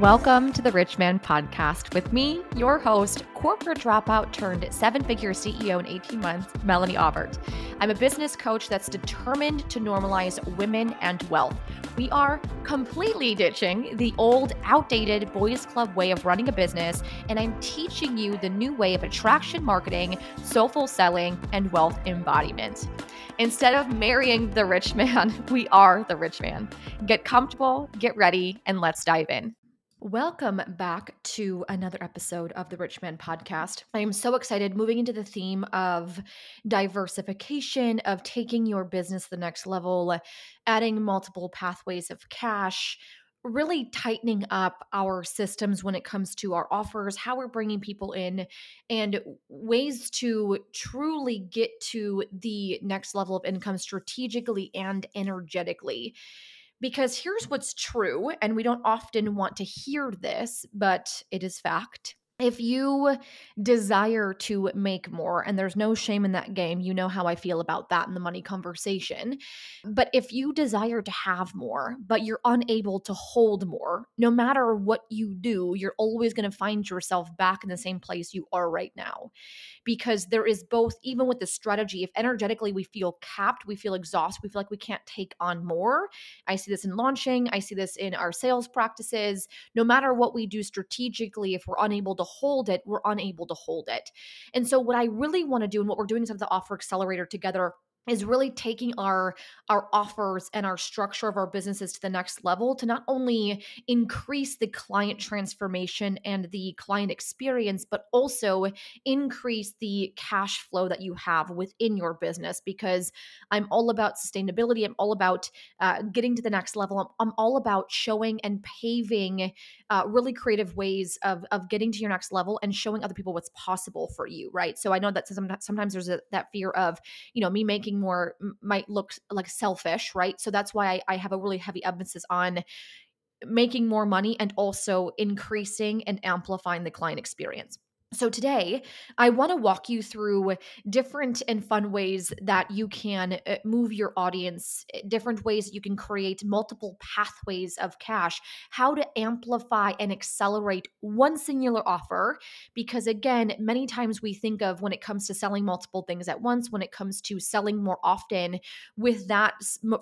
Welcome to the Rich Man Podcast with me, your host, corporate dropout turned seven figure CEO in 18 months, Melanie Aubert. I'm a business coach that's determined to normalize women and wealth. We are completely ditching the old, outdated boys club way of running a business, and I'm teaching you the new way of attraction marketing, soulful selling, and wealth embodiment. Instead of marrying the rich man, we are the rich man. Get comfortable, get ready, and let's dive in. Welcome back to another episode of the Rich Man Podcast. I am so excited moving into the theme of diversification, of taking your business to the next level, adding multiple pathways of cash, really tightening up our systems when it comes to our offers, how we're bringing people in, and ways to truly get to the next level of income strategically and energetically. Because here's what's true, and we don't often want to hear this, but it is fact if you desire to make more, and there's no shame in that game, you know how I feel about that in the money conversation. But if you desire to have more, but you're unable to hold more, no matter what you do, you're always going to find yourself back in the same place you are right now. Because there is both, even with the strategy, if energetically we feel capped, we feel exhausted, we feel like we can't take on more. I see this in launching, I see this in our sales practices. No matter what we do strategically, if we're unable to hold it, we're unable to hold it. And so, what I really want to do and what we're doing inside the Offer Accelerator together is really taking our our offers and our structure of our businesses to the next level to not only increase the client transformation and the client experience but also increase the cash flow that you have within your business because i'm all about sustainability. I'm all about uh, getting to the next level. I'm, I'm, all about showing and paving uh, really creative ways of of getting to your next level and showing other people what's possible for you right? So i know that sometimes there's a, that fear of you know me making more might look like selfish, right? So that's why I, I have a really heavy emphasis on making more money and also increasing and amplifying the client experience. So, today I want to walk you through different and fun ways that you can uh, move your audience, eh, different ways you can create multiple pathways of cash, how to amplify and accelerate one singular offer. Because, again, many times we think of when it comes to selling multiple things at once, when it comes to selling more often, with that,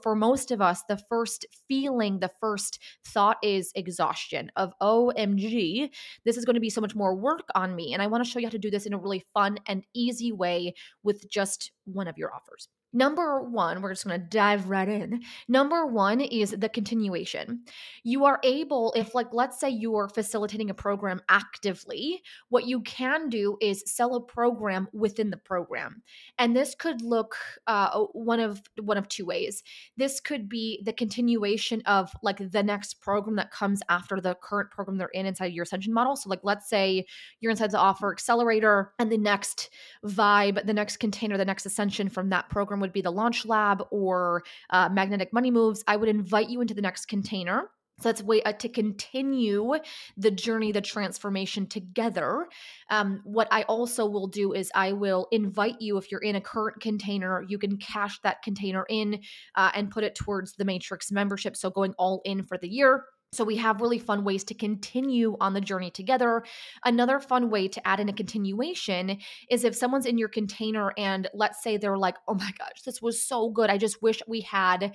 for most of us, the first feeling, the first thought is exhaustion of, OMG, this is going to be so much more work on me and I want to show you how to do this in a really fun and easy way with just one of your offers. Number one, we're just going to dive right in. Number one is the continuation. You are able, if, like, let's say you are facilitating a program actively, what you can do is sell a program within the program. And this could look uh, one of one of two ways. This could be the continuation of like the next program that comes after the current program they're in inside your ascension model. So, like, let's say you're inside the offer accelerator, and the next vibe, the next container, the next ascension from that program would be the launch lab or uh, magnetic money moves, I would invite you into the next container. So that's a way uh, to continue the journey, the transformation together. Um, what I also will do is I will invite you, if you're in a current container, you can cash that container in uh, and put it towards the Matrix membership. So going all in for the year. So we have really fun ways to continue on the journey together. Another fun way to add in a continuation is if someone's in your container and let's say they're like, "Oh my gosh, this was so good. I just wish we had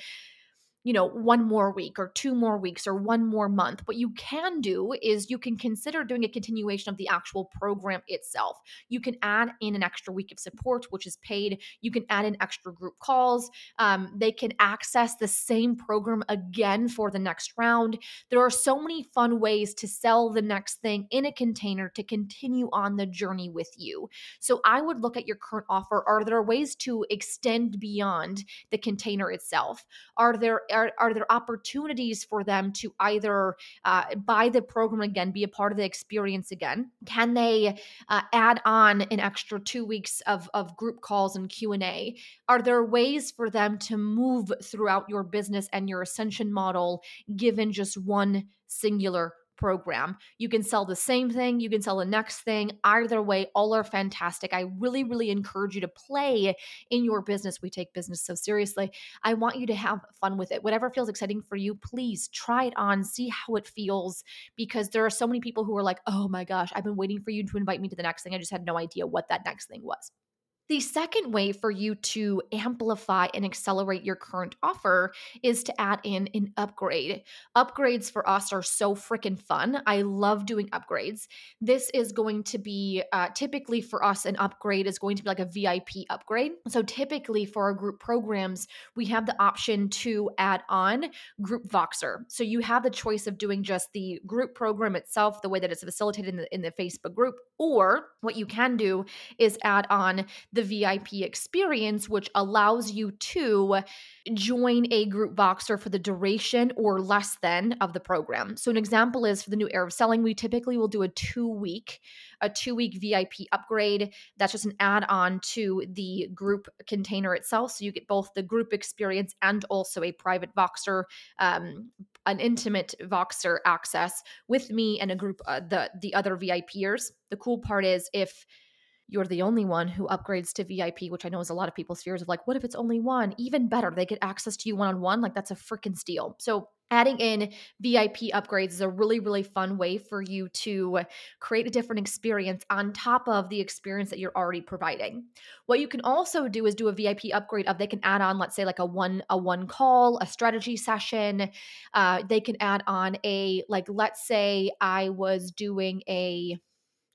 you know, one more week or two more weeks or one more month. What you can do is you can consider doing a continuation of the actual program itself. You can add in an extra week of support, which is paid. You can add in extra group calls. Um, they can access the same program again for the next round. There are so many fun ways to sell the next thing in a container to continue on the journey with you. So I would look at your current offer. Are there ways to extend beyond the container itself? Are there are there opportunities for them to either uh, buy the program again, be a part of the experience again? Can they uh, add on an extra two weeks of, of group calls and Q&A? Are there ways for them to move throughout your business and your ascension model given just one singular program. You can sell the same thing, you can sell the next thing. Either way, all are fantastic. I really, really encourage you to play in your business. We take business so seriously. I want you to have fun with it. Whatever feels exciting for you, please try it on, see how it feels, because there are so many people who are like, oh my gosh, I've been waiting for you to invite me to the next thing. I just had no idea what that next thing was. The second way for you to amplify and accelerate your current offer is to add in an upgrade. Upgrades for us are so freaking fun. I love doing upgrades. This is going to be uh, typically for us, an upgrade is going to be like a VIP upgrade. So, typically for our group programs, we have the option to add on Group Voxer. So, you have the choice of doing just the group program itself, the way that it's facilitated in the, in the Facebook group, or what you can do is add on the the VIP experience, which allows you to join a group Voxer for the duration or less than of the program. So, an example is for the new era of selling, we typically will do a two week, a two week VIP upgrade. That's just an add on to the group container itself. So, you get both the group experience and also a private Voxer, um, an intimate Voxer access with me and a group, uh, the the other VIPers. The cool part is if you're the only one who upgrades to VIP, which I know is a lot of people's fears of like, what if it's only one? Even better, they get access to you one on one. Like, that's a freaking steal. So, adding in VIP upgrades is a really, really fun way for you to create a different experience on top of the experience that you're already providing. What you can also do is do a VIP upgrade of they can add on, let's say, like a one a one call, a strategy session. Uh, they can add on a like, let's say I was doing a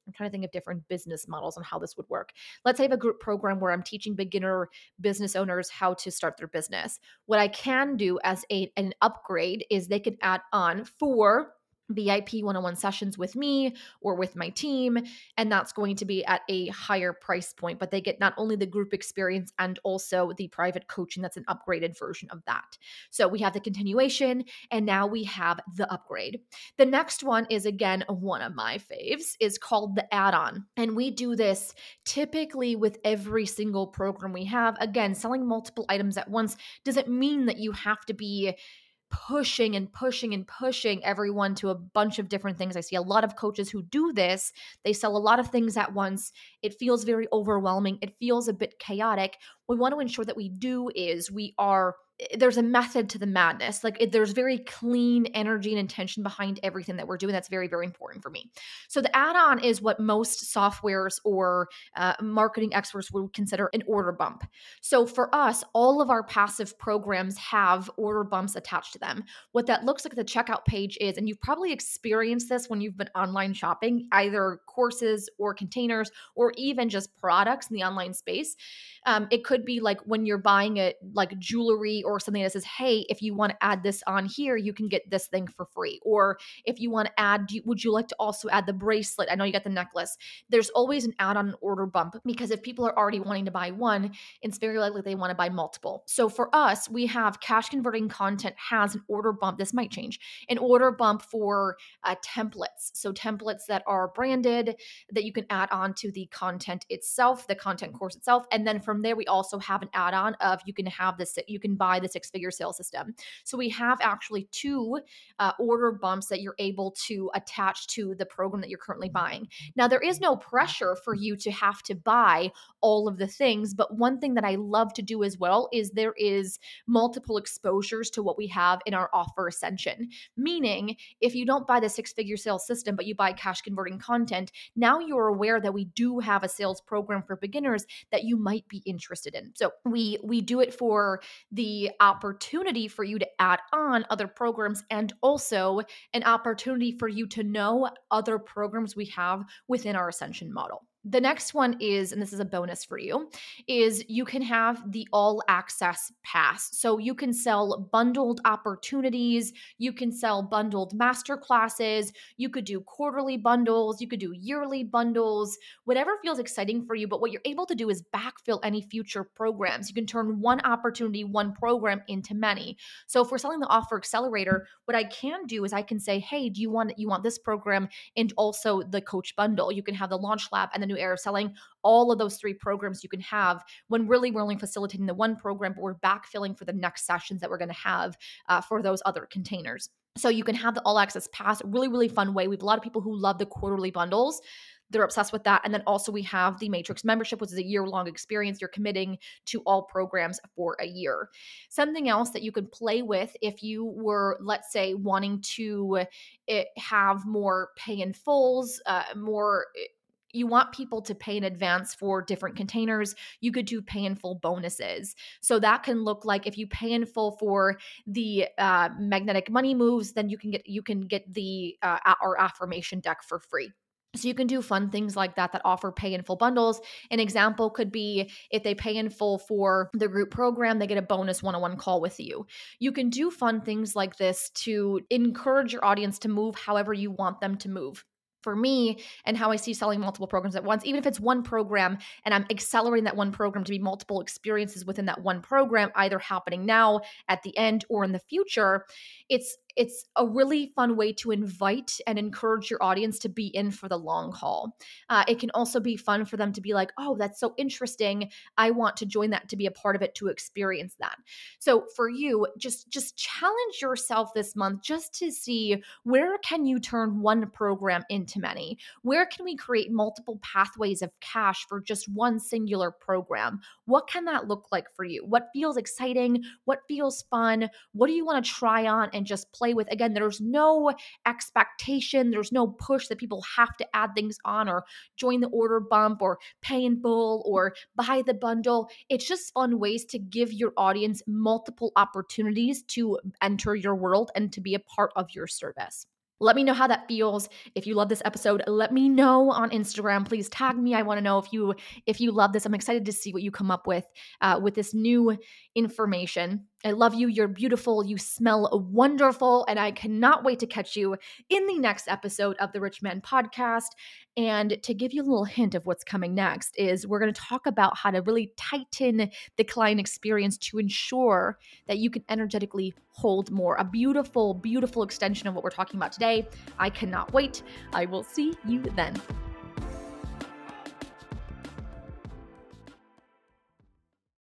I'm trying to think of different business models on how this would work. Let's say I have a group program where I'm teaching beginner business owners how to start their business. What I can do as a, an upgrade is they can add on for VIP one on one sessions with me or with my team. And that's going to be at a higher price point, but they get not only the group experience and also the private coaching that's an upgraded version of that. So we have the continuation and now we have the upgrade. The next one is again one of my faves, is called the add on. And we do this typically with every single program we have. Again, selling multiple items at once doesn't mean that you have to be pushing and pushing and pushing everyone to a bunch of different things. I see a lot of coaches who do this. They sell a lot of things at once. It feels very overwhelming. It feels a bit chaotic. We want to ensure that we do is we are there's a method to the madness. Like it, there's very clean energy and intention behind everything that we're doing. That's very, very important for me. So the add-on is what most softwares or uh, marketing experts would consider an order bump. So for us, all of our passive programs have order bumps attached to them. What that looks like the checkout page is, and you've probably experienced this when you've been online shopping, either courses or containers or even just products in the online space. Um, it could be like when you're buying it, like jewelry or something that says, hey, if you want to add this on here, you can get this thing for free. Or if you want to add, would you like to also add the bracelet? I know you got the necklace. There's always an add on order bump because if people are already wanting to buy one, it's very likely they want to buy multiple. So for us, we have cash converting content has an order bump. This might change an order bump for uh, templates. So templates that are branded that you can add on to the content itself, the content course itself. And then from there, we also have an add on of you can have this, you can buy the six figure sales system. So we have actually two uh, order bumps that you're able to attach to the program that you're currently buying. Now, there is no pressure for you to have to buy all of the things, but one thing that I love to do as well is there is multiple exposures to what we have in our offer ascension. Meaning, if you don't buy the six figure sales system, but you buy cash converting content, now you're aware that we do have a sales program for beginners that you might be interested in. So we we do it for the opportunity for you to add on other programs and also an opportunity for you to know other programs we have within our Ascension model. The next one is, and this is a bonus for you, is you can have the all access pass. So you can sell bundled opportunities, you can sell bundled master classes, you could do quarterly bundles, you could do yearly bundles, whatever feels exciting for you. But what you're able to do is backfill any future programs. You can turn one opportunity, one program into many. So if we're selling the offer accelerator, what I can do is I can say, hey, do you want you want this program and also the coach bundle? You can have the launch lab and the new era of selling all of those three programs you can have when really we're only facilitating the one program but we're backfilling for the next sessions that we're going to have uh, for those other containers So you can have the all access pass, really, really fun way. We have a lot of people who love the quarterly bundles. They're obsessed with that. And then also we have the Matrix membership, which is a year-long experience. You're committing to all programs for a year. Something else that you could play with if you were, let's say, wanting to eh, have more pay in fulls, uh, more eh, you want people to pay in advance for different containers, you could do pay in full bonuses. So that can look like if you pay in full for the uh, magnetic money moves, then you can get you can get the uh, our affirmation deck for free. So you can do fun things like that that offer pay in full bundles. An example could be if they pay in full for the group program, they get a bonus one-on-one call with you. You can do fun things like this to encourage your audience to move however you want them to move for me and how I see selling multiple programs at once, even if it's one program and I'm accelerating that one program to be multiple experiences within that one program, either happening now at the end or in the future, it's it's a really fun way to invite and encourage your audience to be in for the long haul. Uh, it can also be fun for them to be like, oh, that's so interesting. I want to join that to be a part of it to experience that. So for you, just just challenge yourself this month just to see where can you turn one program into many? Where can we create multiple pathways of cash for just one singular program? What can that look like for you? What feels exciting? What feels fun? What do you want to try on and just play? with. Again, there's no expectation, there's no push that people have to add things on or join the order bump or pay in full or buy the bundle. It's just fun ways to give your audience multiple opportunities to enter your world and to be a part of your service. Let me know how that feels. If you love this episode, let me know on Instagram. Please tag me. I want to know if you if you love this. I'm excited to see what you come up with uh, with this new information. I love you. You're beautiful. You smell wonderful. And I cannot wait to catch you in the next episode of the Rich Man podcast. And to give you a little hint of what's coming next, is we're going to talk about how to really tighten the client experience to ensure that you can energetically hold more. A beautiful, beautiful extension of what we're talking about today. I cannot wait. I will see you then.